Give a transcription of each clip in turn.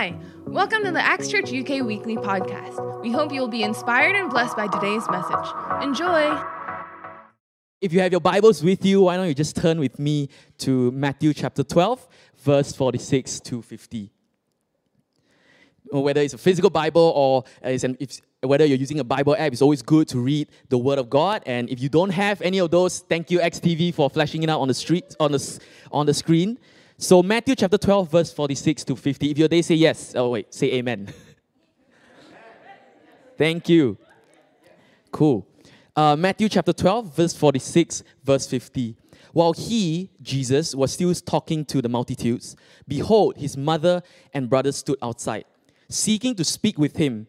Hi, welcome to the Acts Church UK Weekly Podcast. We hope you'll be inspired and blessed by today's message. Enjoy! If you have your Bibles with you, why don't you just turn with me to Matthew chapter 12, verse 46 to 50. Or whether it's a physical Bible or it's an, if, whether you're using a Bible app, it's always good to read the Word of God. And if you don't have any of those, thank you XTV for flashing it out on the street on the on the screen. So Matthew chapter 12, verse 46 to 50. If you're there, say yes. Oh wait, say amen. thank you. Cool. Uh, Matthew chapter 12, verse 46, verse 50. While he, Jesus, was still talking to the multitudes, behold, his mother and brothers stood outside, seeking to speak with him.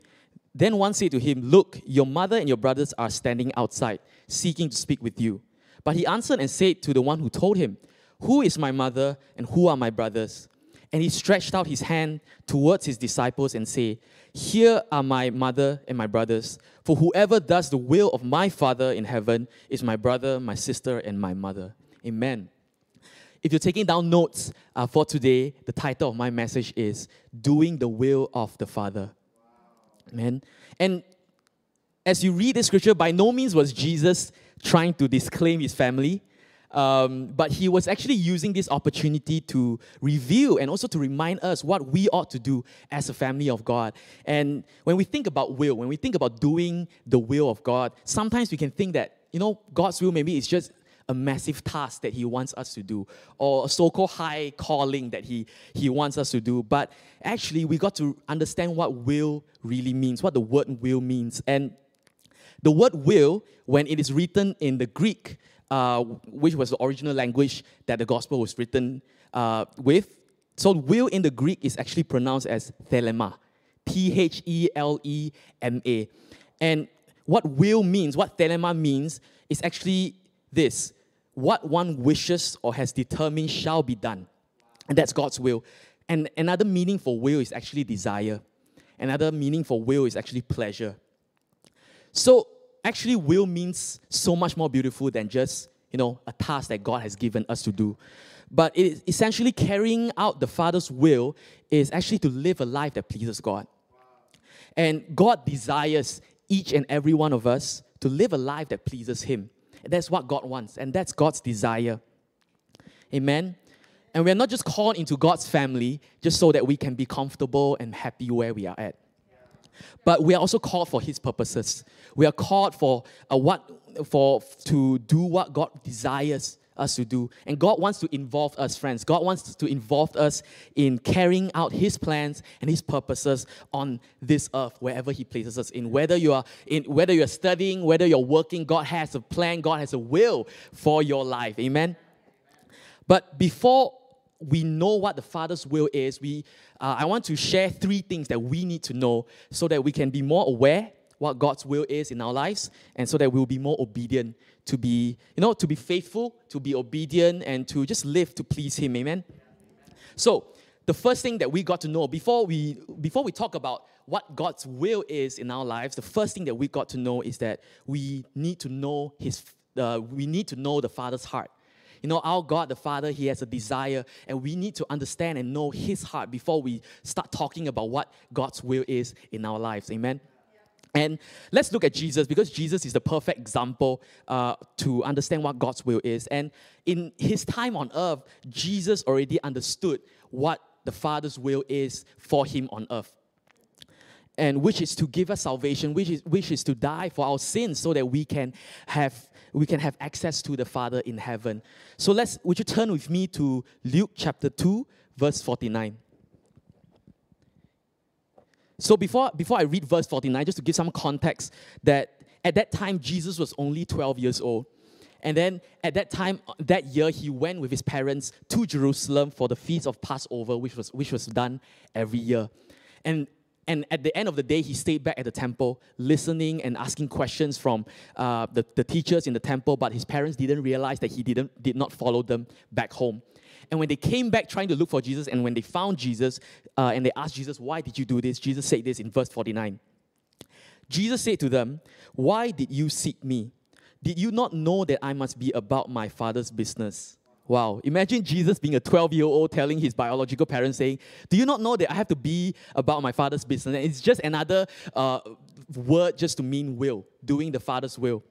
Then one said to him, Look, your mother and your brothers are standing outside, seeking to speak with you. But he answered and said to the one who told him, who is my mother and who are my brothers? And he stretched out his hand towards his disciples and said, Here are my mother and my brothers. For whoever does the will of my Father in heaven is my brother, my sister, and my mother. Amen. If you're taking down notes uh, for today, the title of my message is Doing the Will of the Father. Amen. And as you read the scripture, by no means was Jesus trying to disclaim his family. Um, but he was actually using this opportunity to reveal and also to remind us what we ought to do as a family of God. And when we think about will, when we think about doing the will of God, sometimes we can think that, you know, God's will maybe is just a massive task that he wants us to do or a so-called high calling that he, he wants us to do but actually we got to understand what will really means what the word will means and the word will when it is written in the greek uh, which was the original language that the gospel was written uh, with. So, will in the Greek is actually pronounced as thelema, T H E L E M A. And what will means, what thelema means, is actually this what one wishes or has determined shall be done. And that's God's will. And another meaning for will is actually desire. Another meaning for will is actually pleasure. So, actually will means so much more beautiful than just, you know, a task that God has given us to do. But it is essentially carrying out the Father's will is actually to live a life that pleases God. And God desires each and every one of us to live a life that pleases Him. That's what God wants, and that's God's desire. Amen. And we're not just called into God's family just so that we can be comfortable and happy where we are at. But we are also called for His purposes. We are called for uh, what for to do what God desires us to do. And God wants to involve us, friends. God wants to involve us in carrying out His plans and His purposes on this earth, wherever He places us in. Whether you are in, whether you're studying, whether you're working, God has a plan. God has a will for your life. Amen. But before we know what the Father's will is, we, uh, I want to share three things that we need to know so that we can be more aware what God's will is in our lives and so that we'll be more obedient to be, you know, to be faithful, to be obedient, and to just live to please Him. Amen. So the first thing that we got to know before we before we talk about what God's will is in our lives, the first thing that we got to know is that we need to know His. Uh, we need to know the Father's heart. You know, our God, the Father, He has a desire, and we need to understand and know His heart before we start talking about what God's will is in our lives. Amen. And let's look at Jesus because Jesus is the perfect example uh, to understand what God's will is. And in his time on earth, Jesus already understood what the Father's will is for him on earth. And which is to give us salvation, which is, which is to die for our sins so that we can have we can have access to the Father in heaven. So let's would you turn with me to Luke chapter 2, verse 49. So before, before I read verse 49, just to give some context, that at that time Jesus was only 12 years old. And then at that time, that year, he went with his parents to Jerusalem for the feast of Passover, which was, which was done every year. And, and at the end of the day, he stayed back at the temple, listening and asking questions from uh, the, the teachers in the temple, but his parents didn't realize that he didn't, did not follow them back home. And when they came back trying to look for Jesus, and when they found Jesus, uh, and they asked Jesus, Why did you do this? Jesus said this in verse 49. Jesus said to them, Why did you seek me? Did you not know that I must be about my Father's business? Wow. Imagine Jesus being a 12 year old telling his biological parents, saying, Do you not know that I have to be about my father's business? And it's just another uh, word just to mean will, doing the father's will.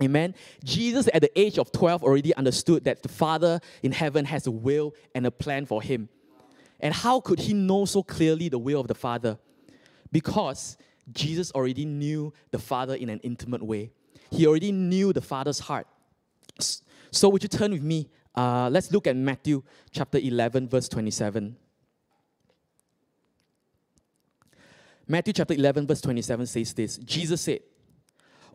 Amen. Jesus, at the age of 12, already understood that the Father in heaven has a will and a plan for him. And how could he know so clearly the will of the Father? Because Jesus already knew the Father in an intimate way. He already knew the Father's heart. So, would you turn with me uh, let's look at Matthew chapter 11, verse 27. Matthew chapter 11, verse 27 says this Jesus said,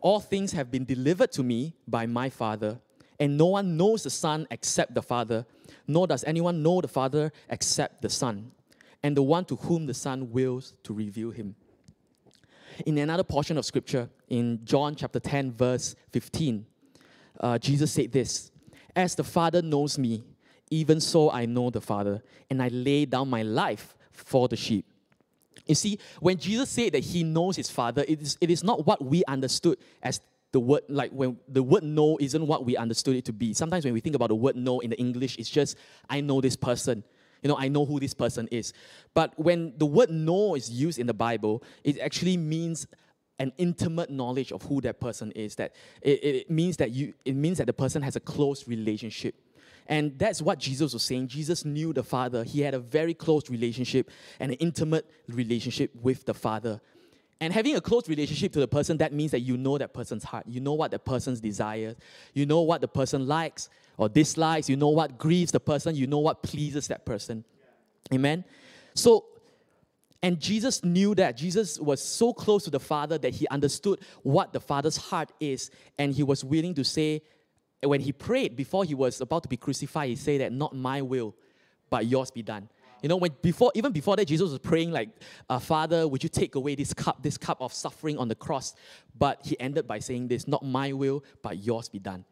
All things have been delivered to me by my Father, and no one knows the Son except the Father, nor does anyone know the Father except the Son, and the one to whom the Son wills to reveal him. In another portion of Scripture, in John chapter 10, verse 15, uh, Jesus said this as the Father knows me, even so I know the Father, and I lay down my life for the sheep. You see, when Jesus said that he knows his Father, it is, it is not what we understood as the word, like when the word know isn't what we understood it to be. Sometimes when we think about the word know in the English, it's just, I know this person. You know, I know who this person is. But when the word know is used in the Bible, it actually means an intimate knowledge of who that person is. That it, it means that you it means that the person has a close relationship. And that's what Jesus was saying. Jesus knew the Father. He had a very close relationship and an intimate relationship with the Father. And having a close relationship to the person, that means that you know that person's heart. You know what the person's desires. You know what the person likes or dislikes. You know what grieves the person. You know what pleases that person. Amen. So and Jesus knew that. Jesus was so close to the Father that he understood what the Father's heart is. And he was willing to say, when he prayed before he was about to be crucified, he said that, Not my will, but yours be done. You know, when before, even before that, Jesus was praying like, uh, Father, would you take away this cup, this cup of suffering on the cross? But he ended by saying this, not my will, but yours be done.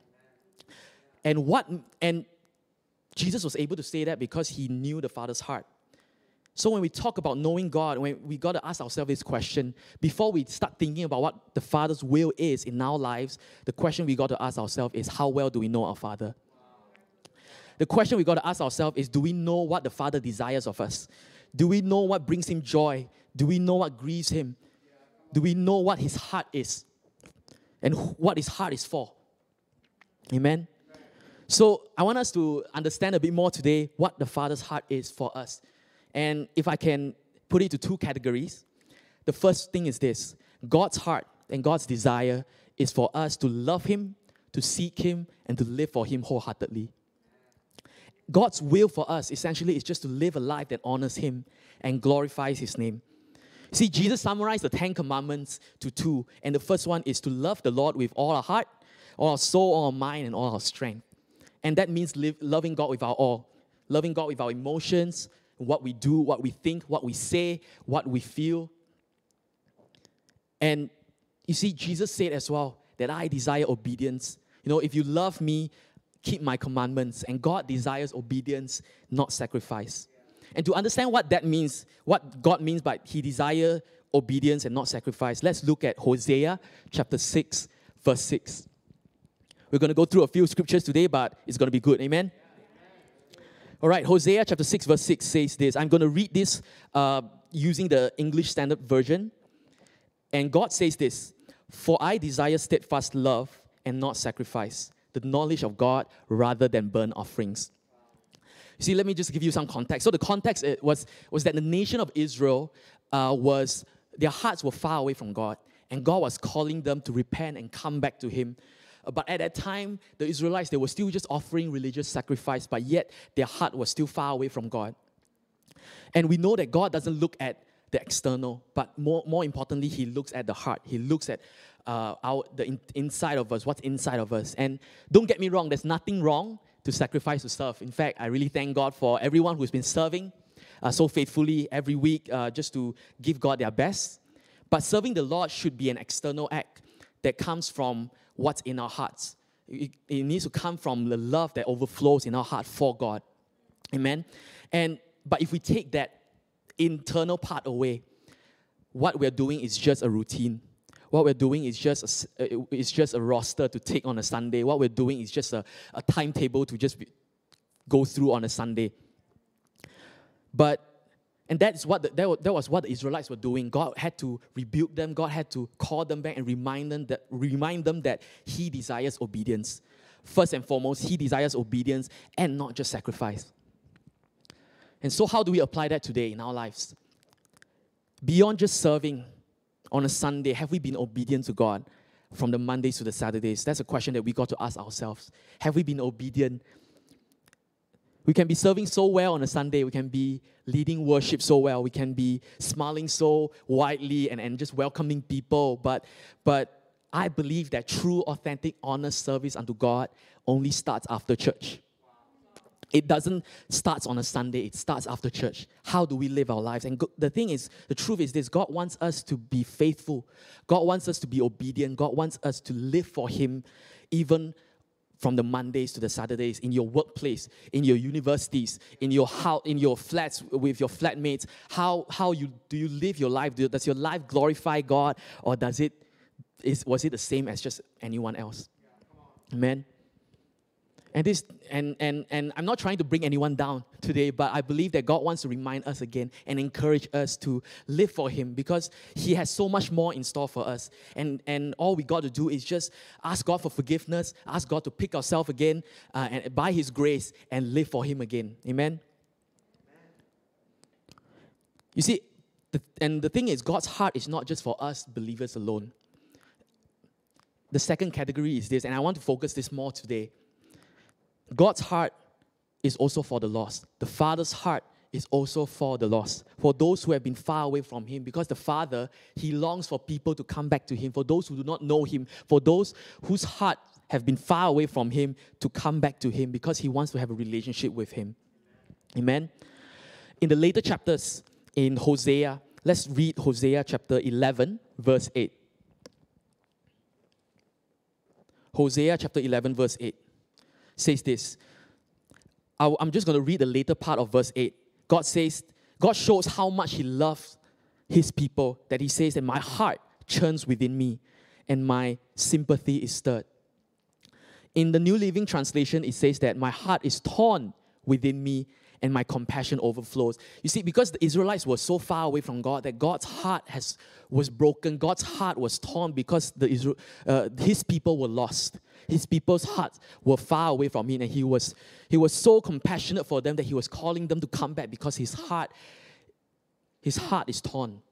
And what and Jesus was able to say that because he knew the Father's heart. So when we talk about knowing God, when we got to ask ourselves this question before we start thinking about what the Father's will is in our lives, the question we got to ask ourselves is how well do we know our Father? The question we got to ask ourselves is do we know what the Father desires of us? Do we know what brings him joy? Do we know what grieves him? Do we know what his heart is? And what his heart is for? Amen. So I want us to understand a bit more today what the Father's heart is for us. And if I can put it to two categories, the first thing is this God's heart and God's desire is for us to love Him, to seek Him, and to live for Him wholeheartedly. God's will for us essentially is just to live a life that honors Him and glorifies His name. See, Jesus summarized the Ten Commandments to two, and the first one is to love the Lord with all our heart, all our soul, all our mind, and all our strength. And that means live, loving God with our all, loving God with our emotions, what we do, what we think, what we say, what we feel. And you see, Jesus said as well that I desire obedience. You know, if you love me, keep my commandments. And God desires obedience, not sacrifice. And to understand what that means, what God means by He desire obedience and not sacrifice, let's look at Hosea chapter 6, verse 6. We're going to go through a few scriptures today, but it's going to be good. Amen? All right, Hosea chapter 6, verse 6 says this. I'm going to read this uh, using the English Standard Version. And God says this For I desire steadfast love and not sacrifice, the knowledge of God rather than burnt offerings. See, let me just give you some context. So, the context was, was that the nation of Israel uh, was, their hearts were far away from God, and God was calling them to repent and come back to Him. But at that time, the Israelites, they were still just offering religious sacrifice, but yet their heart was still far away from God. And we know that God doesn't look at the external, but more, more importantly, He looks at the heart. He looks at uh, our, the in, inside of us, what's inside of us. And don't get me wrong, there's nothing wrong to sacrifice to serve. In fact, I really thank God for everyone who's been serving uh, so faithfully every week uh, just to give God their best. But serving the Lord should be an external act that comes from what's in our hearts. It, it needs to come from the love that overflows in our heart for God. Amen. And but if we take that internal part away, what we're doing is just a routine. What we're doing is just a, uh, it's just a roster to take on a Sunday. What we're doing is just a, a timetable to just be, go through on a Sunday. But and that's what the, that, was, that was what the Israelites were doing. God had to rebuke them. God had to call them back and remind them that remind them that He desires obedience. First and foremost, He desires obedience and not just sacrifice. And so, how do we apply that today in our lives? Beyond just serving on a Sunday, have we been obedient to God from the Mondays to the Saturdays? That's a question that we got to ask ourselves. Have we been obedient? We can be serving so well on a Sunday, we can be leading worship so well, we can be smiling so widely and, and just welcoming people, but but I believe that true, authentic, honest service unto God only starts after church. It doesn't start on a Sunday, it starts after church. How do we live our lives? And the thing is, the truth is this. God wants us to be faithful, God wants us to be obedient, God wants us to live for Him, even from the Mondays to the Saturdays, in your workplace, in your universities, in your house, in your flats with your flatmates. How, how you, do you live your life? Does your life glorify God or does it, is, was it the same as just anyone else? Amen. And this and and and I'm not trying to bring anyone down today, but I believe that God wants to remind us again and encourage us to live for him because he has so much more in store for us. And and all we got to do is just ask God for forgiveness, ask God to pick ourselves again uh, and by his grace and live for him again. Amen. You see, the, and the thing is, God's heart is not just for us believers alone. The second category is this, and I want to focus this more today God's heart is also for the lost. The Father's heart is also for the lost, for those who have been far away from Him, because the Father, He longs for people to come back to Him, for those who do not know Him, for those whose heart have been far away from Him to come back to Him because He wants to have a relationship with Him. Amen. In the later chapters in Hosea, let's read Hosea chapter 11, verse 8. Hosea chapter 11, verse 8 says this. I'm just going to read the later part of verse 8. God says, God shows how much He loves His people, that He says that my heart churns within me and my sympathy is stirred. In the New Living Translation, it says that my heart is torn within me and my compassion overflows. You see, because the Israelites were so far away from God that God's heart has was broken, God's heart was torn because the Israel, uh, His people were lost. His people's hearts were far away from Him, and He was He was so compassionate for them that He was calling them to come back because His heart, His heart is torn.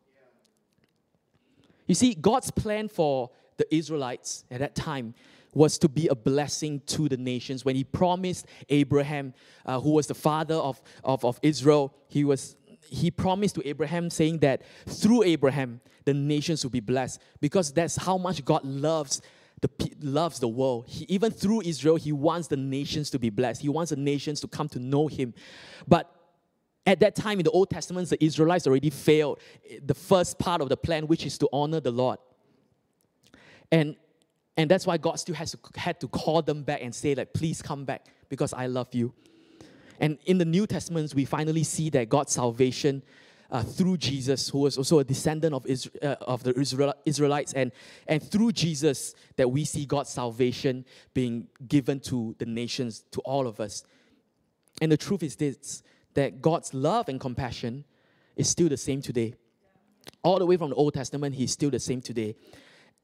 You see, God's plan for the Israelites at that time was to be a blessing to the nations. When he promised Abraham, uh, who was the father of, of, of Israel, he was he promised to Abraham, saying that through Abraham, the nations will be blessed because that's how much God loves the loves the world. He, even through Israel, he wants the nations to be blessed. He wants the nations to come to know him. But at that time in the Old Testament, the Israelites already failed the first part of the plan, which is to honor the Lord. And and that's why God still has to, had to call them back and say, like, please come back because I love you. And in the New Testament, we finally see that God's salvation uh, through Jesus, who was also a descendant of, Israel, uh, of the Israel, Israelites, and, and through Jesus, that we see God's salvation being given to the nations, to all of us. And the truth is this that God's love and compassion is still the same today. All the way from the Old Testament, He's still the same today.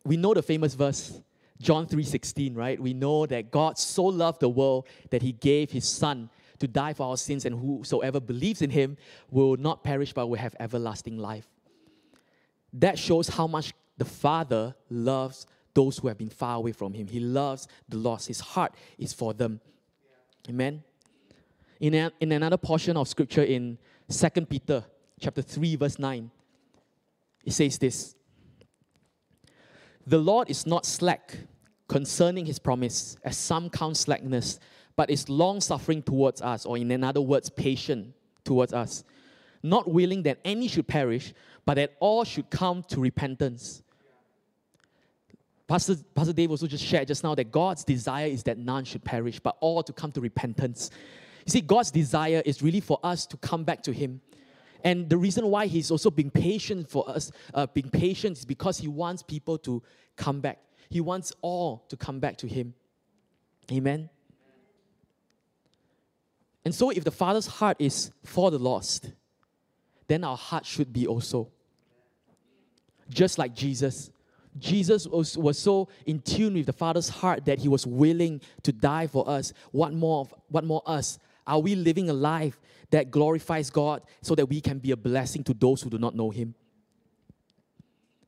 We know the famous verse John 3:16, right? We know that God so loved the world that he gave his son to die for our sins and whosoever believes in him will not perish but will have everlasting life. That shows how much the Father loves those who have been far away from him. He loves the lost. His heart is for them. Amen. In, a, in another portion of scripture in 2 Peter chapter 3 verse 9 it says this the Lord is not slack concerning his promise, as some count slackness, but is long suffering towards us, or in other words, patient towards us, not willing that any should perish, but that all should come to repentance. Pastor, Pastor Dave also just shared just now that God's desire is that none should perish, but all to come to repentance. You see, God's desire is really for us to come back to Him. And the reason why He's also being patient for us, uh, being patient, is because He wants people to come back. He wants all to come back to Him. Amen. And so, if the Father's heart is for the lost, then our heart should be also. Just like Jesus. Jesus was, was so in tune with the Father's heart that he was willing to die for us. What more, what more us? Are we living a life that glorifies God so that we can be a blessing to those who do not know Him?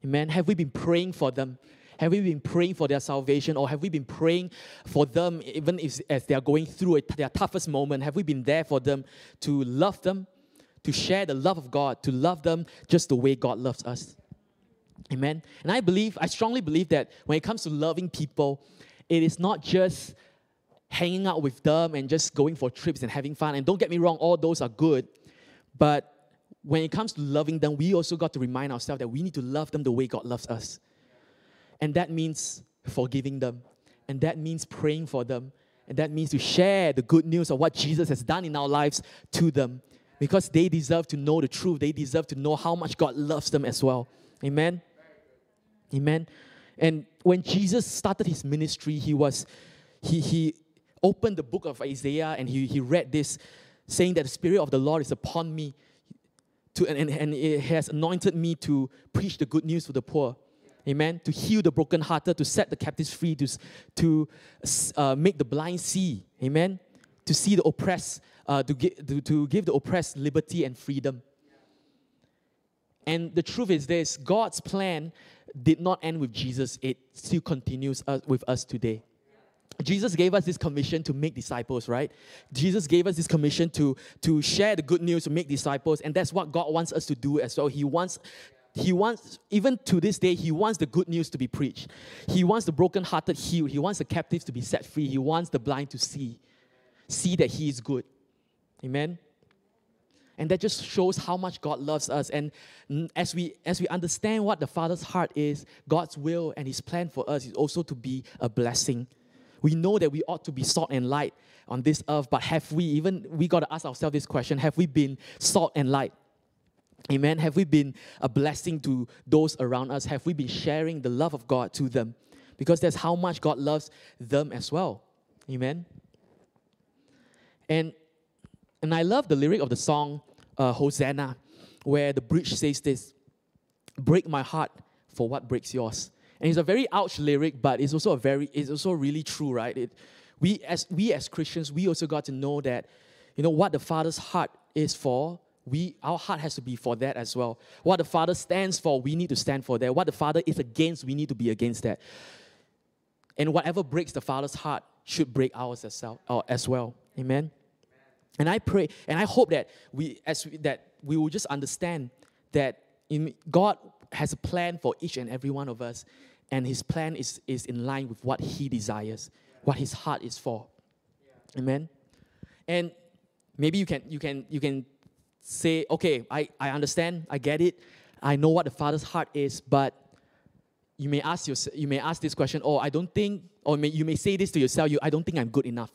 Amen. Have we been praying for them? Have we been praying for their salvation or have we been praying for them even if, as they are going through it, their toughest moment? Have we been there for them to love them, to share the love of God, to love them just the way God loves us? Amen. And I believe, I strongly believe that when it comes to loving people, it is not just hanging out with them and just going for trips and having fun. And don't get me wrong, all those are good. But when it comes to loving them, we also got to remind ourselves that we need to love them the way God loves us. And that means forgiving them. And that means praying for them. And that means to share the good news of what Jesus has done in our lives to them. Because they deserve to know the truth. They deserve to know how much God loves them as well. Amen. Amen. And when Jesus started his ministry, he was he he opened the book of Isaiah and he, he read this, saying that the Spirit of the Lord is upon me to, and, and it has anointed me to preach the good news to the poor. Amen. To heal the brokenhearted, to set the captives free, to, to uh, make the blind see. Amen. To see the oppressed, uh, to, give, to, to give the oppressed liberty and freedom. And the truth is this God's plan did not end with Jesus, it still continues uh, with us today. Jesus gave us this commission to make disciples, right? Jesus gave us this commission to, to share the good news, to make disciples, and that's what God wants us to do as well. He wants, He wants, even to this day, He wants the good news to be preached. He wants the brokenhearted healed. He wants the captives to be set free. He wants the blind to see, see that He is good. Amen. And that just shows how much God loves us. And as we as we understand what the Father's heart is, God's will and His plan for us is also to be a blessing. We know that we ought to be salt and light on this earth, but have we even we got to ask ourselves this question: Have we been salt and light? Amen. Have we been a blessing to those around us? Have we been sharing the love of God to them? Because that's how much God loves them as well. Amen. And and I love the lyric of the song uh, Hosanna, where the bridge says this Break my heart for what breaks yours. And it's a very ouch lyric, but it's also a very, it's also really true, right? It, we as we as Christians, we also got to know that, you know, what the Father's heart is for. We our heart has to be for that as well. What the Father stands for, we need to stand for that. What the Father is against, we need to be against that. And whatever breaks the Father's heart should break ours as well. Uh, as well. Amen. And I pray and I hope that we as we, that we will just understand that in, God has a plan for each and every one of us, and His plan is, is in line with what He desires, what His heart is for. Amen. And maybe you can you can you can say, okay, I, I understand, I get it, I know what the Father's heart is, but you may ask yourself, you may ask this question, oh, I don't think, or may, you may say this to yourself, you, I don't think I'm good enough.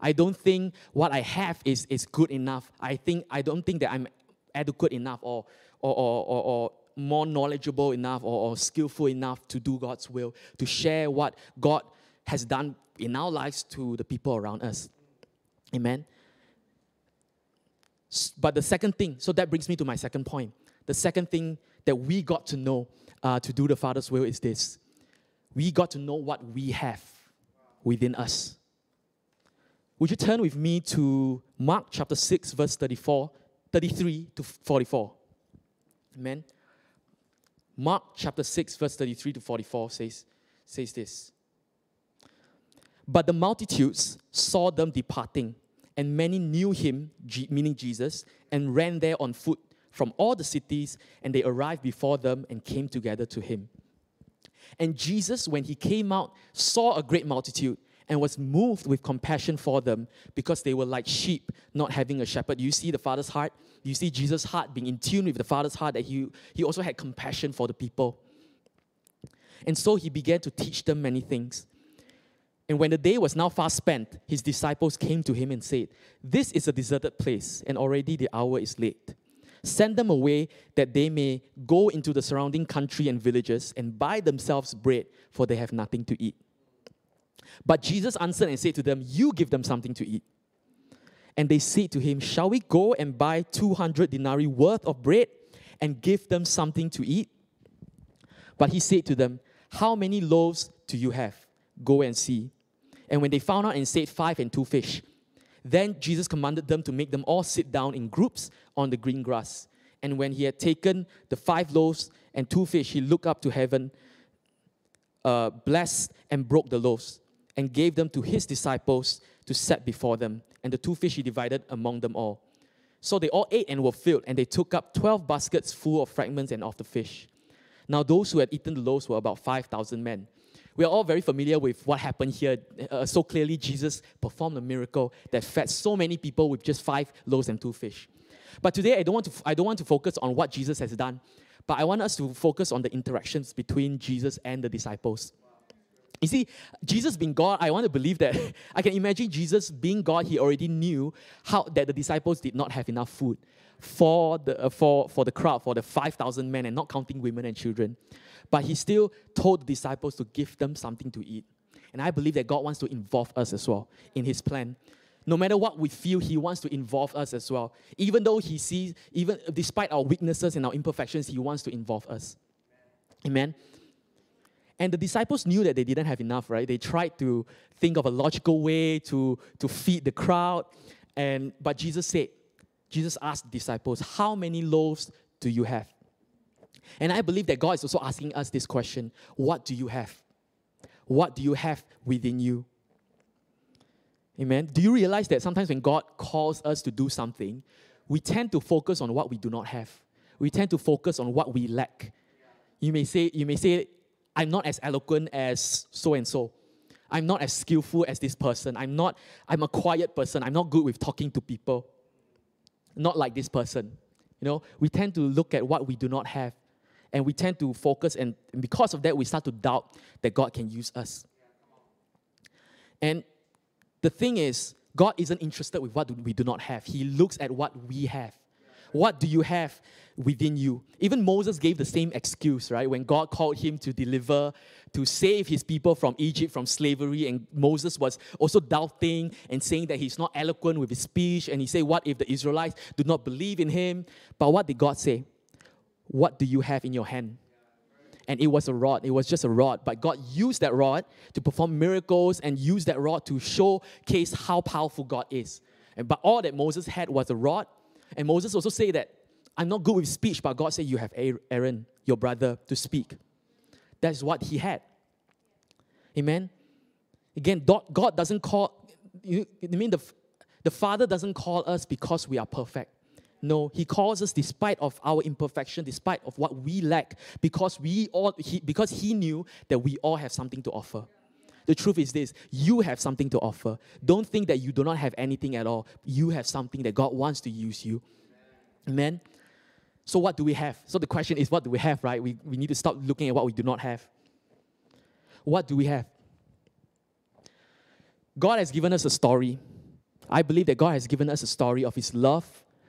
I don't think what I have is, is good enough. I think I don't think that I'm adequate enough or or, or, or, or more knowledgeable enough or, or skillful enough to do God's will, to share what God has done in our lives to the people around us. Amen. But the second thing, so that brings me to my second point. The second thing that we got to know uh, to do the Father's will is this we got to know what we have within us. Would you turn with me to Mark chapter 6, verse 34, 33 to 44? Amen. Mark chapter 6, verse 33 to 44 says, says this. But the multitudes saw them departing, and many knew him, meaning Jesus, and ran there on foot from all the cities, and they arrived before them and came together to him. And Jesus, when he came out, saw a great multitude and was moved with compassion for them because they were like sheep not having a shepherd. You see the Father's heart? You see Jesus' heart being in tune with the Father's heart that he, he also had compassion for the people. And so he began to teach them many things. And when the day was now fast spent, his disciples came to him and said, This is a deserted place, and already the hour is late. Send them away that they may go into the surrounding country and villages and buy themselves bread, for they have nothing to eat. But Jesus answered and said to them, You give them something to eat. And they said to him, Shall we go and buy 200 denarii worth of bread and give them something to eat? But he said to them, How many loaves do you have? Go and see. And when they found out and said, Five and two fish. Then Jesus commanded them to make them all sit down in groups on the green grass. And when he had taken the five loaves and two fish, he looked up to heaven, uh, blessed and broke the loaves, and gave them to his disciples to set before them. And the two fish he divided among them all. So they all ate and were filled, and they took up 12 baskets full of fragments and of the fish. Now, those who had eaten the loaves were about 5,000 men. We are all very familiar with what happened here. Uh, so clearly, Jesus performed a miracle that fed so many people with just five loaves and two fish. But today, I don't want to, I don't want to focus on what Jesus has done, but I want us to focus on the interactions between Jesus and the disciples. You see, Jesus being God, I want to believe that I can imagine Jesus being God, he already knew how that the disciples did not have enough food for the, uh, for, for the crowd, for the 5,000 men, and not counting women and children. But he still told the disciples to give them something to eat. And I believe that God wants to involve us as well in his plan. No matter what we feel, he wants to involve us as well. Even though he sees, even despite our weaknesses and our imperfections, he wants to involve us. Amen. And the disciples knew that they didn't have enough, right? They tried to think of a logical way to, to feed the crowd. And but Jesus said, Jesus asked the disciples, How many loaves do you have? And I believe that God is also asking us this question What do you have? What do you have within you? Amen. Do you realize that sometimes when God calls us to do something, we tend to focus on what we do not have. We tend to focus on what we lack. You may say, you may say, I'm not as eloquent as so and so. I'm not as skillful as this person. I'm not, I'm a quiet person. I'm not good with talking to people. Not like this person. You know, we tend to look at what we do not have and we tend to focus, and, because of that, we start to doubt that God can use us. And the thing is, God isn't interested with what we do not have. He looks at what we have. What do you have within you? Even Moses gave the same excuse, right? When God called him to deliver, to save his people from Egypt, from slavery, and Moses was also doubting and saying that he's not eloquent with his speech. And he said, What if the Israelites do not believe in him? But what did God say? What do you have in your hand? And it was a rod, it was just a rod. But God used that rod to perform miracles and used that rod to showcase how powerful God is. And, but all that Moses had was a rod. And Moses also said that, I'm not good with speech, but God said, You have Aaron, your brother, to speak. That's what he had. Amen. Again, God doesn't call, you, I mean, the, the Father doesn't call us because we are perfect. No, he calls us despite of our imperfection, despite of what we lack, because we all he, because he knew that we all have something to offer. The truth is this you have something to offer. Don't think that you do not have anything at all. You have something that God wants to use you. Amen. So, what do we have? So, the question is, what do we have, right? We, we need to stop looking at what we do not have. What do we have? God has given us a story. I believe that God has given us a story of His love,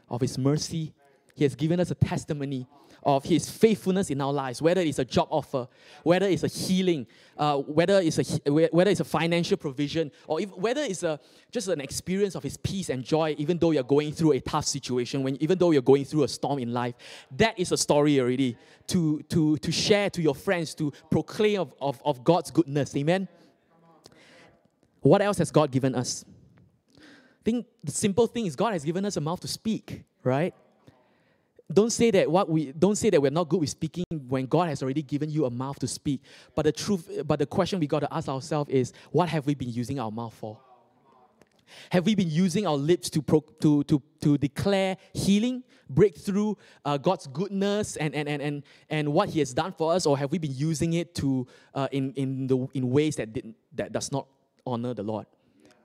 of His mercy. He has given us a testimony of His faithfulness in our lives, whether it's a job offer, whether it's a healing, uh, whether it's a whether it's a financial provision, or if, whether it's a just an experience of His peace and joy, even though you're going through a tough situation, when even though you're going through a storm in life, that is a story already to to to share to your friends, to proclaim of, of, of God's goodness. Amen. What else has God given us? think the simple thing is God has given us a mouth to speak, right? Don't say that what we don't say that we're not good with speaking when God has already given you a mouth to speak. But the truth, but the question we got to ask ourselves is, what have we been using our mouth for? Have we been using our lips to, pro, to, to, to declare healing, breakthrough, uh, God's goodness, and, and, and, and, and what He has done for us? Or have we been using it to, uh, in, in, the, in ways that, did, that does not honor the Lord?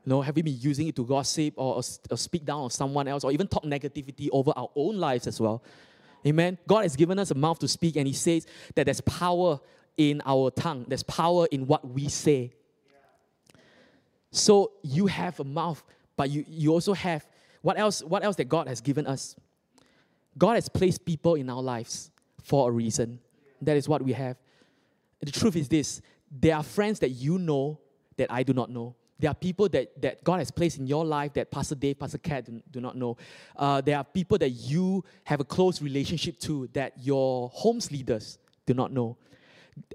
You know, have we been using it to gossip or, or, speak down on someone else or even talk negativity over our own lives as well? Amen. God has given us a mouth to speak, and He says that there's power in our tongue, there's power in what we say. So you have a mouth, but you, you also have what else? What else that God has given us? God has placed people in our lives for a reason. That is what we have. The truth is this there are friends that you know that I do not know. There are people that, that God has placed in your life that Pastor Dave, Pastor Kat do, do not know. Uh, there are people that you have a close relationship to that your home's leaders do not know.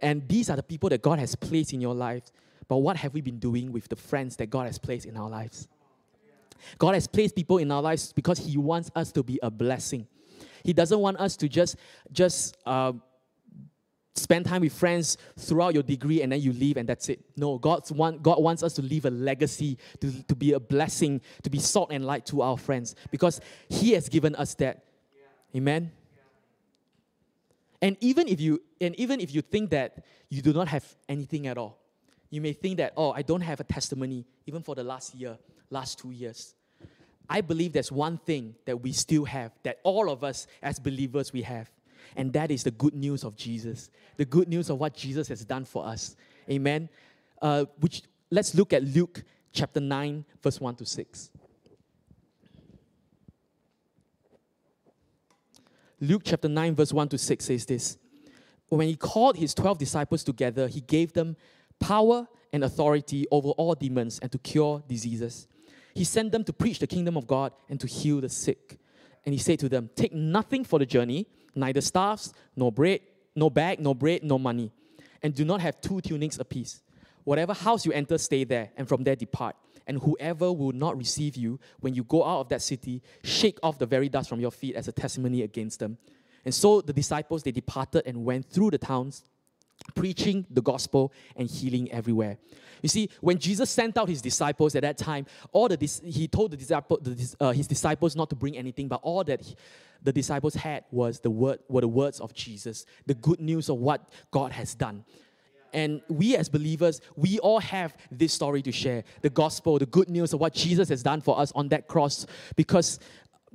And these are the people that God has placed in your life. But what have we been doing with the friends that God has placed in our lives? God has placed people in our lives because He wants us to be a blessing. He doesn't want us to just just uh, spend time with friends throughout your degree and then you leave and that's it. No, God's want, God wants us to leave a legacy, to, to be a blessing, to be salt and light to our friends because He has given us that. Amen. And even if you and even if you think that you do not have anything at all, you may think that, oh, I don't have a testimony even for the last year, last two years. I believe there's one thing that we still have, that all of us as believers we have, and that is the good news of Jesus, the good news of what Jesus has done for us. Amen. Uh, which let's look at Luke chapter 9, verse 1 to 6. Luke chapter 9, verse 1 to 6 says this When he called his 12 disciples together, he gave them power and authority over all demons and to cure diseases. He sent them to preach the kingdom of God and to heal the sick. And he said to them, Take nothing for the journey, neither staffs, nor bread, no bag, nor bread, nor money. And do not have two tunics apiece. Whatever house you enter, stay there, and from there depart. And whoever will not receive you when you go out of that city, shake off the very dust from your feet as a testimony against them. And so the disciples, they departed and went through the towns preaching the gospel and healing everywhere. You see, when Jesus sent out his disciples at that time, all the he told the disciple, uh, his disciples not to bring anything, but all that he, the disciples had was the word, were the words of Jesus, the good news of what God has done. And we as believers, we all have this story to share the gospel, the good news of what Jesus has done for us on that cross. Because,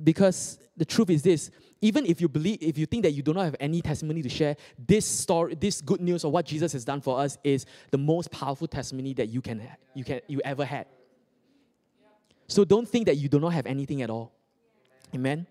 because the truth is this even if you believe, if you think that you do not have any testimony to share, this story, this good news of what Jesus has done for us is the most powerful testimony that you can, you can, you ever had. So don't think that you do not have anything at all. Amen.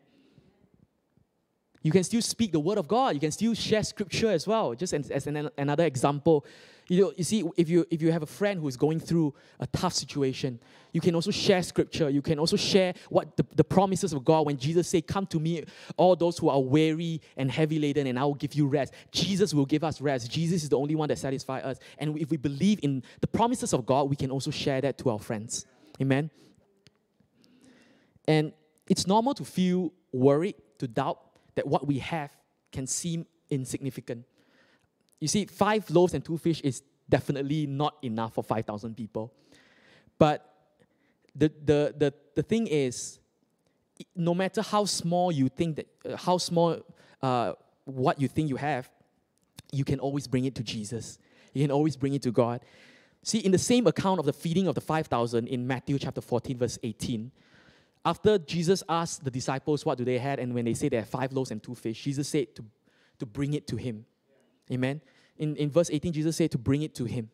You can still speak the word of God. You can still share scripture as well. Just as, as an, another example, you know, you see, if you if you have a friend who is going through a tough situation, you can also share scripture. You can also share what the, the promises of God when Jesus said, Come to me, all those who are weary and heavy laden, and I will give you rest. Jesus will give us rest. Jesus is the only one that satisfies us. And if we believe in the promises of God, we can also share that to our friends. Amen. And it's normal to feel worried, to doubt, that what we have can seem insignificant. You see, five loaves and two fish is definitely not enough for 5,000 people. But the, the, the, the thing is, no matter how small you think that, uh, how small uh, what you think you have, you can always bring it to Jesus. You can always bring it to God. See, in the same account of the feeding of the 5,000 in Matthew chapter 14, verse 18, after Jesus asked the disciples what do they had, and when they say they have five loaves and two fish, Jesus said to, to bring it to him. Amen. In, in verse 18, Jesus said to bring it to him.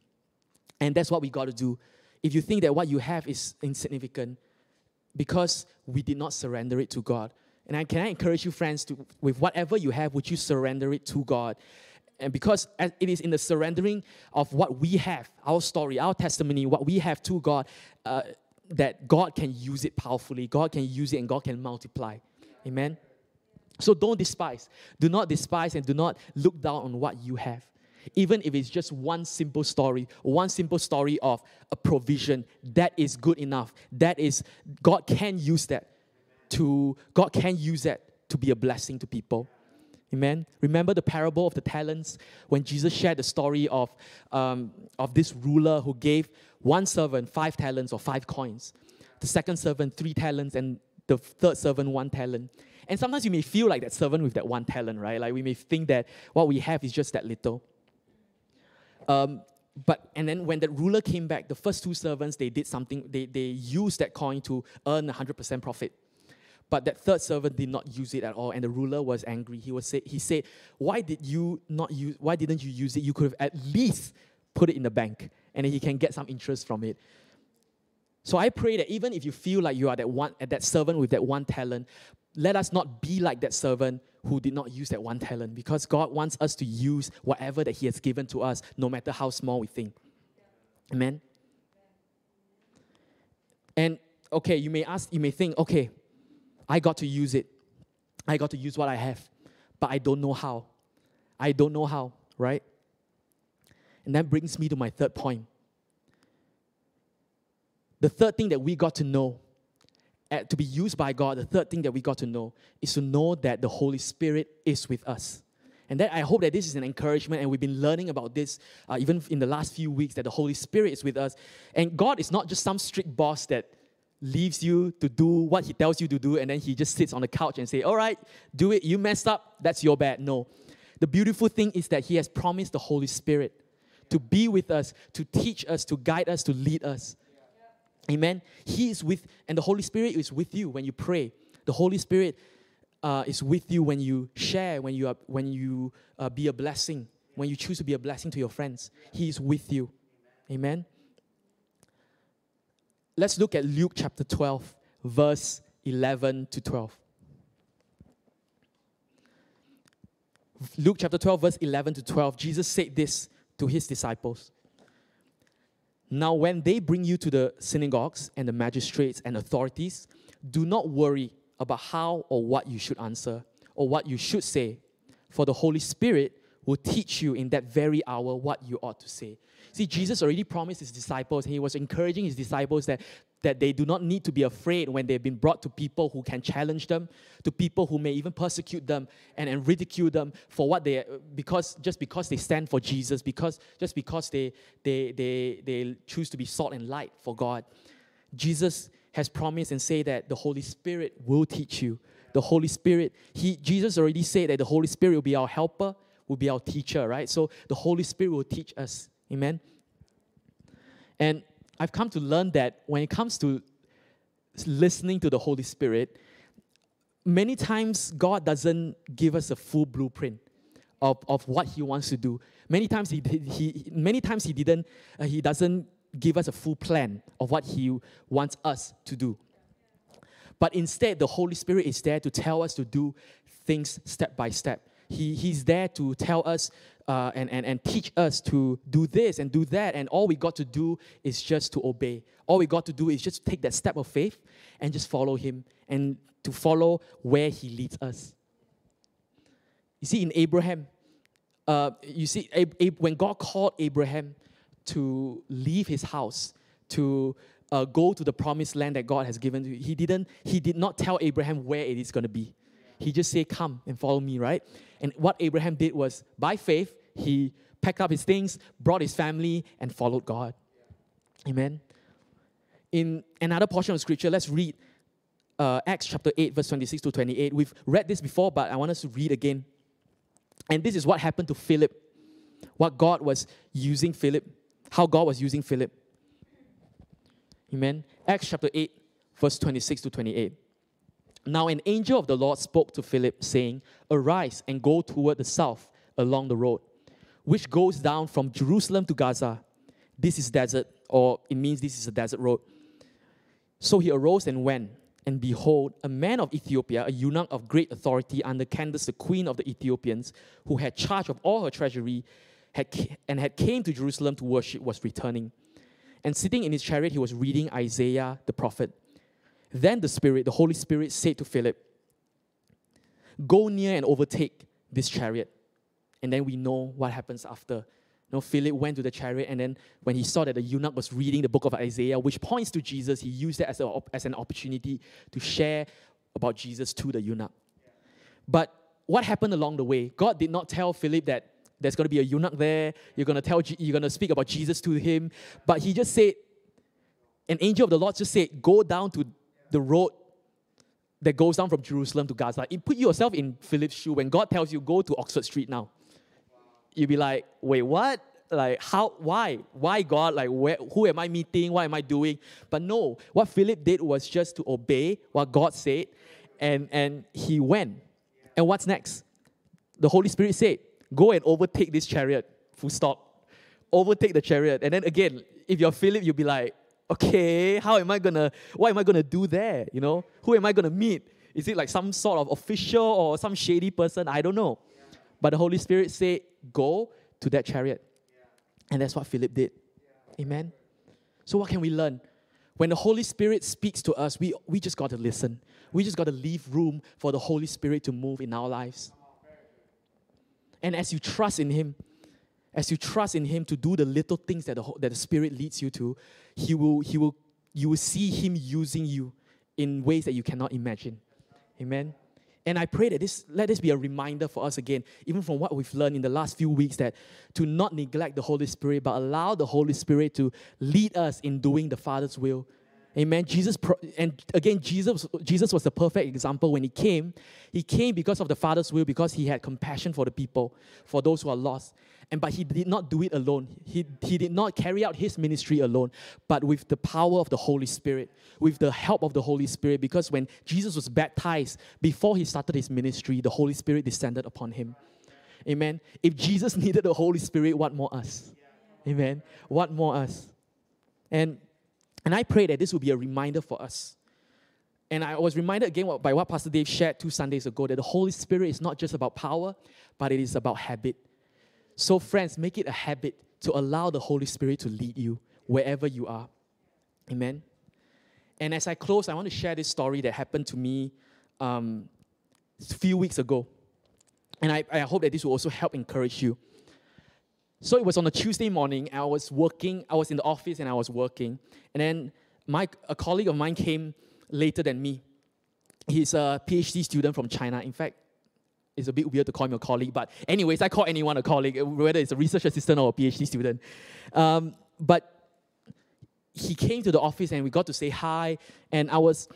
And that's what we got to do. If you think that what you have is insignificant, because we did not surrender it to God. And I, can I encourage you, friends, to with whatever you have, would you surrender it to God? And because it is in the surrendering of what we have, our story, our testimony, what we have to God, uh, that God can use it powerfully. God can use it and God can multiply. Amen. So don't despise. Do not despise and do not look down on what you have. Even if it's just one simple story, one simple story of a provision, that is good enough. That is, God can use that to, God can use that to be a blessing to people. Amen. Remember the parable of the talents when Jesus shared the story of, um, of this ruler who gave one servant five talents or five coins, the second servant three talents, and the third servant one talent. And sometimes you may feel like that servant with that one talent, right? Like we may think that what we have is just that little. Um, but and then when the ruler came back, the first two servants they did something. They they used that coin to earn hundred percent profit. But that third servant did not use it at all, and the ruler was angry. He was say, he said, "Why did you not use? Why didn't you use it? You could have at least put it in the bank, and he can get some interest from it." So I pray that even if you feel like you are that one, that servant with that one talent, let us not be like that servant who did not use that one talent, because God wants us to use whatever that He has given to us, no matter how small we think. Amen. And okay, you may ask, you may think, okay, I got to use it. I got to use what I have, but I don't know how. I don't know how, right? And that brings me to my third point. The third thing that we got to know, to be used by God, the third thing that we got to know is to know that the Holy Spirit is with us. And that I hope that this is an encouragement, and we've been learning about this uh, even in the last few weeks that the Holy Spirit is with us. And God is not just some strict boss that leaves you to do what He tells you to do, and then He just sits on the couch and say, "All right, do it. You messed up. That's your bad." No, the beautiful thing is that He has promised the Holy Spirit to be with us, to teach us, to guide us, to lead us. Amen. He is with, and the Holy Spirit is with you when you pray. The Holy Spirit uh, is with you when you share, when you, are, when you uh, be a blessing, when you choose to be a blessing to your friends. He is with you. Amen. Let's look at Luke chapter 12, verse 11 to 12. Luke chapter 12, verse 11 to 12, Jesus said this to his disciples. Now, when they bring you to the synagogues and the magistrates and authorities, do not worry about how or what you should answer or what you should say, for the Holy Spirit will teach you in that very hour what you ought to say. See, Jesus already promised his disciples, he was encouraging his disciples that, that they do not need to be afraid when they've been brought to people who can challenge them, to people who may even persecute them and, and ridicule them for what they because just because they stand for Jesus, because just because they they they they choose to be salt and light for God. Jesus has promised and say that the Holy Spirit will teach you. The Holy Spirit, he, Jesus already said that the Holy Spirit will be our helper, will be our teacher, right? So the Holy Spirit will teach us. Amen. And I've come to learn that when it comes to listening to the Holy Spirit, many times God doesn't give us a full blueprint of, of what He wants to do. Many times He, he many times He didn't uh, He doesn't give us a full plan of what He wants us to do. But instead, the Holy Spirit is there to tell us to do things step by step. He, he's there to tell us uh, and, and, and teach us to do this and do that. And all we got to do is just to obey. All we got to do is just take that step of faith and just follow Him and to follow where He leads us. You see, in Abraham, uh, you see, Ab- Ab- when God called Abraham to leave his house, to uh, go to the promised land that God has given to you, he didn't. He did not tell Abraham where it is going to be. He just said, "Come and follow me." Right? And what Abraham did was, by faith, he packed up his things, brought his family, and followed God. Amen. In another portion of scripture, let's read uh, Acts chapter 8, verse 26 to 28. We've read this before, but I want us to read again. And this is what happened to Philip, what God was using Philip, how God was using Philip. Amen. Acts chapter 8, verse 26 to 28. Now, an angel of the Lord spoke to Philip, saying, Arise and go toward the south along the road, which goes down from Jerusalem to Gaza. This is desert, or it means this is a desert road. So he arose and went. And behold, a man of Ethiopia, a eunuch of great authority under Candace, the queen of the Ethiopians, who had charge of all her treasury, had, and had came to Jerusalem to worship, was returning. And sitting in his chariot, he was reading Isaiah the prophet. Then the Spirit, the Holy Spirit, said to Philip, Go near and overtake this chariot. And then we know what happens after. You know, Philip went to the chariot, and then when he saw that the eunuch was reading the book of Isaiah, which points to Jesus, he used it as, a, as an opportunity to share about Jesus to the eunuch. But what happened along the way? God did not tell Philip that there's going to be a eunuch there. You're going to tell, you're going to speak about Jesus to him. But he just said, an angel of the Lord just said, go down to the road that goes down from Jerusalem to Gaza. You put yourself in Philip's shoe when God tells you, go to Oxford Street now you'd be like, wait, what? Like, how, why? Why God? Like, where, who am I meeting? What am I doing? But no, what Philip did was just to obey what God said, and, and he went. And what's next? The Holy Spirit said, go and overtake this chariot. Full stop. Overtake the chariot. And then again, if you're Philip, you'll be like, okay, how am I gonna, what am I gonna do there? You know, who am I gonna meet? Is it like some sort of official or some shady person? I don't know. But the Holy Spirit said, Go to that chariot. And that's what Philip did. Amen. So, what can we learn? When the Holy Spirit speaks to us, we, we just got to listen. We just got to leave room for the Holy Spirit to move in our lives. And as you trust in Him, as you trust in Him to do the little things that the, that the Spirit leads you to, He will, he will, you will see Him using you in ways that you cannot imagine. Amen. And I pray that this let this be a reminder for us again, even from what we've learned in the last few weeks, that to not neglect the Holy Spirit, but allow the Holy Spirit to lead us in doing the Father's will. Amen. Jesus and again, Jesus Jesus was the perfect example when he came. He came because of the Father's will, because he had compassion for the people, for those who are lost. And but he did not do it alone. He, he did not carry out his ministry alone, but with the power of the Holy Spirit, with the help of the Holy Spirit. Because when Jesus was baptized, before he started his ministry, the Holy Spirit descended upon him. Amen. If Jesus needed the Holy Spirit, what more us? Amen. What more us? And and I pray that this will be a reminder for us. And I was reminded again by what Pastor Dave shared two Sundays ago that the Holy Spirit is not just about power, but it is about habit. So, friends, make it a habit to allow the Holy Spirit to lead you wherever you are. Amen. And as I close, I want to share this story that happened to me um, a few weeks ago. And I, I hope that this will also help encourage you. So it was on a Tuesday morning. I was working, I was in the office and I was working. And then my, a colleague of mine came later than me. He's a PhD student from China. In fact, it's a bit weird to call him a colleague, but anyways, I call anyone a colleague, whether it's a research assistant or a PhD student. Um, but he came to the office and we got to say hi, and I was,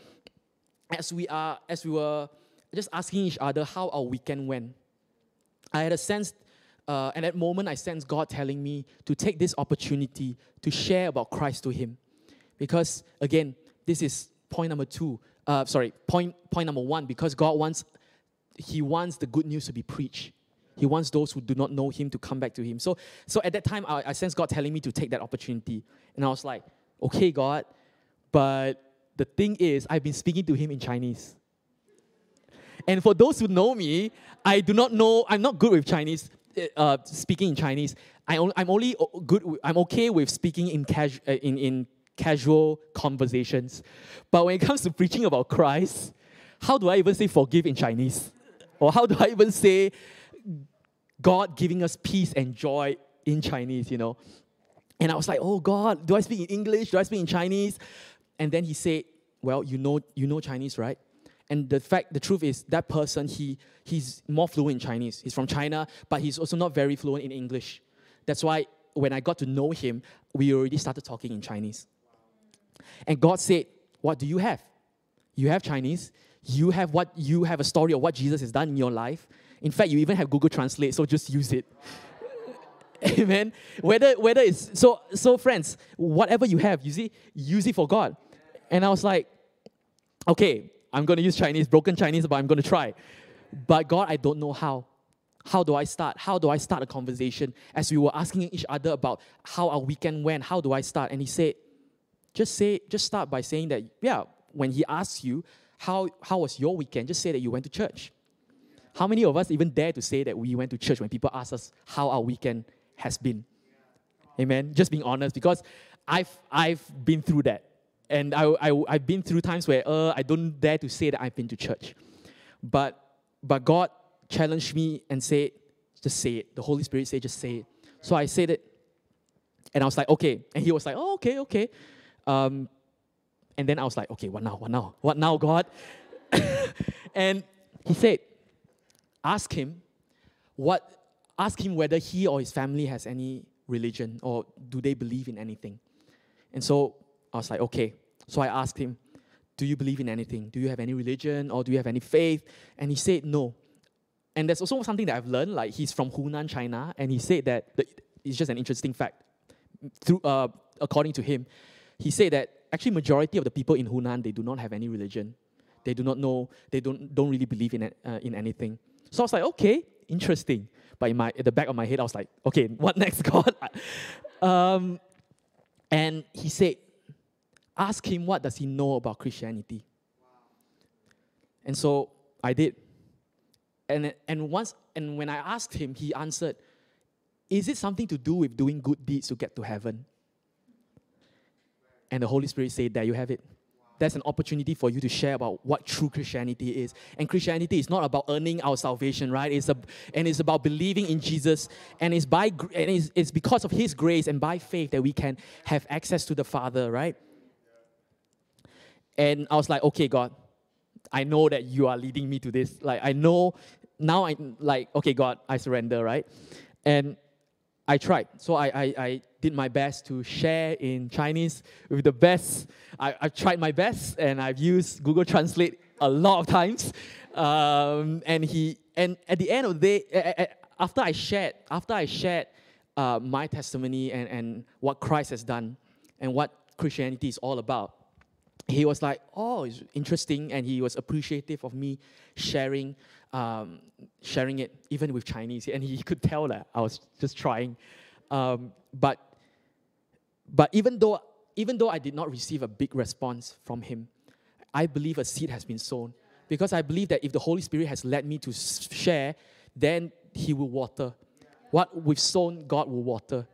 as we are, as we were just asking each other how our weekend went. I had a sense, uh, at that moment, I sensed God telling me to take this opportunity to share about Christ to him, because again, this is point number two. Uh, sorry, point point number one. Because God wants he wants the good news to be preached. He wants those who do not know him to come back to him. So, so at that time, I, I sensed God telling me to take that opportunity. And I was like, okay, God, but the thing is, I've been speaking to him in Chinese. And for those who know me, I do not know, I'm not good with Chinese, uh, speaking in Chinese. I am only good, I'm okay with speaking in, uh, in, in casual conversations. But when it comes to preaching about Christ, how do I even say forgive in Chinese? Or how do I even say God giving us peace and joy in Chinese, you know? And I was like, oh God, do I speak in English? Do I speak in Chinese? And then he said, well, you know, you know Chinese, right? And the fact, the truth is, that person, he, he's more fluent in Chinese. He's from China, but he's also not very fluent in English. That's why when I got to know him, we already started talking in Chinese. And God said, What do you have? You have Chinese, you have what you have a story of what Jesus has done in your life. In fact, you even have Google Translate, so just use it. Amen. Whether whether it's so so friends, whatever you have, you see, use it for God. And I was like, okay, I'm gonna use Chinese, broken Chinese, but I'm gonna try. But God, I don't know how. How do I start? How do I start a conversation? As we were asking each other about how our weekend went, how do I start? And he said, just say, just start by saying that, yeah, when he asks you, how, how was your weekend? Just say that you went to church. How many of us even dare to say that we went to church when people ask us how our weekend has been? Amen. Just being honest, because I've I've been through that, and I, I I've been through times where uh, I don't dare to say that I've been to church, but but God challenged me and said, just say it. The Holy Spirit said, just say it. So I said it, and I was like, okay, and he was like, oh, okay, okay. Um, and then I was like, okay, what now? What now? What now, God? and he said, ask him what ask him whether he or his family has any religion or do they believe in anything. And so I was like, okay. So I asked him, do you believe in anything? Do you have any religion or do you have any faith? And he said no. And there's also something that I've learned, like he's from Hunan, China, and he said that it's just an interesting fact. Through, uh, according to him, he said that actually majority of the people in Hunan, they do not have any religion. They do not know, they don't, don't really believe in, uh, in anything. So I was like, okay, interesting. But in my, at the back of my head, I was like, okay, what next, God? um, and he said, ask him what does he know about Christianity. And so I did. And, and once and when I asked him, he answered, Is it something to do with doing good deeds to get to heaven? And the Holy Spirit said, There you have it. That's an opportunity for you to share about what true Christianity is. And Christianity is not about earning our salvation, right? It's a, and it's about believing in Jesus. And it's by and it's, it's because of His grace and by faith that we can have access to the Father, right? And I was like, okay, God, I know that you are leading me to this. Like I know now I like, okay, God, I surrender, right? And I tried. So I, I, I did my best to share in Chinese with the best. I, I've tried my best and I've used Google Translate a lot of times. Um, and he and at the end of the day, after I shared, after I shared uh, my testimony and, and what Christ has done and what Christianity is all about, he was like, "Oh, it's interesting," and he was appreciative of me sharing, um, sharing it even with Chinese, and he could tell that I was just trying. Um, but, but even though even though I did not receive a big response from him, I believe a seed has been sown because I believe that if the Holy Spirit has led me to share, then He will water. What we've sown, God will water.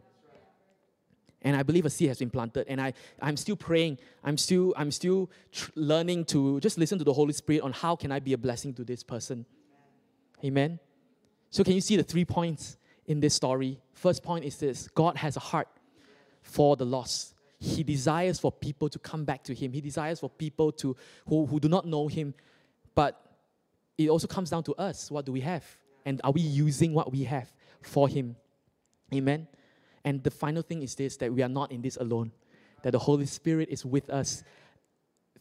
And I believe a seed has been planted. And I, I'm still praying. I'm still, I'm still tr- learning to just listen to the Holy Spirit on how can I be a blessing to this person. Amen. So can you see the three points in this story? First point is this God has a heart for the lost. He desires for people to come back to Him. He desires for people to who, who do not know Him. But it also comes down to us. What do we have? And are we using what we have for Him? Amen. And the final thing is this that we are not in this alone, that the Holy Spirit is with us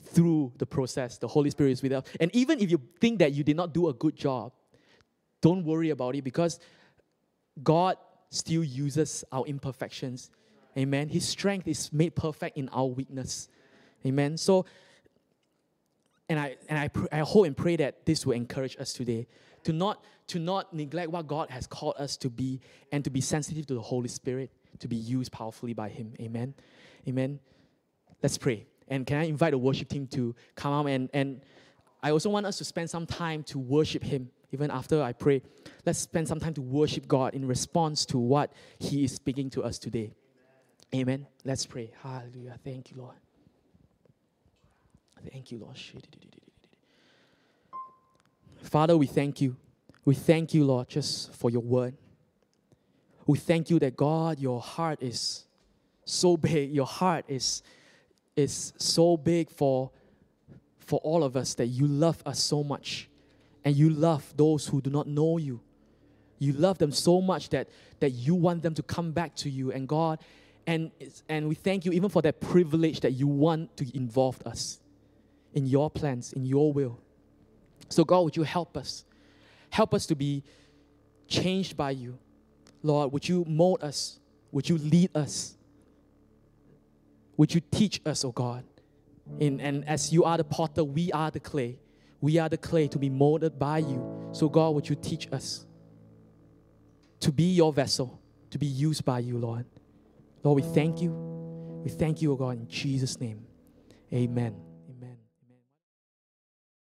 through the process. The Holy Spirit is with us. And even if you think that you did not do a good job, don't worry about it because God still uses our imperfections. Amen. His strength is made perfect in our weakness. Amen. So, and I and I, I hope and pray that this will encourage us today to not to not neglect what God has called us to be and to be sensitive to the Holy Spirit to be used powerfully by Him. Amen. Amen. Let's pray. And can I invite the worship team to come out and and I also want us to spend some time to worship Him even after I pray. Let's spend some time to worship God in response to what He is speaking to us today. Amen. Let's pray. Hallelujah. Thank you, Lord. Thank you, Lord. Father, we thank you. We thank you, Lord, just for your word. We thank you that God, your heart is so big. Your heart is, is so big for, for all of us that you love us so much. And you love those who do not know you. You love them so much that, that you want them to come back to you. And God, and, and we thank you even for that privilege that you want to involve us in your plans, in your will. So, God, would you help us? Help us to be changed by you. Lord, would you mold us? Would you lead us? Would you teach us, oh God? In, and as you are the potter, we are the clay. We are the clay to be molded by you. So, God, would you teach us to be your vessel, to be used by you, Lord? Lord, we thank you. We thank you, O God, in Jesus' name. Amen.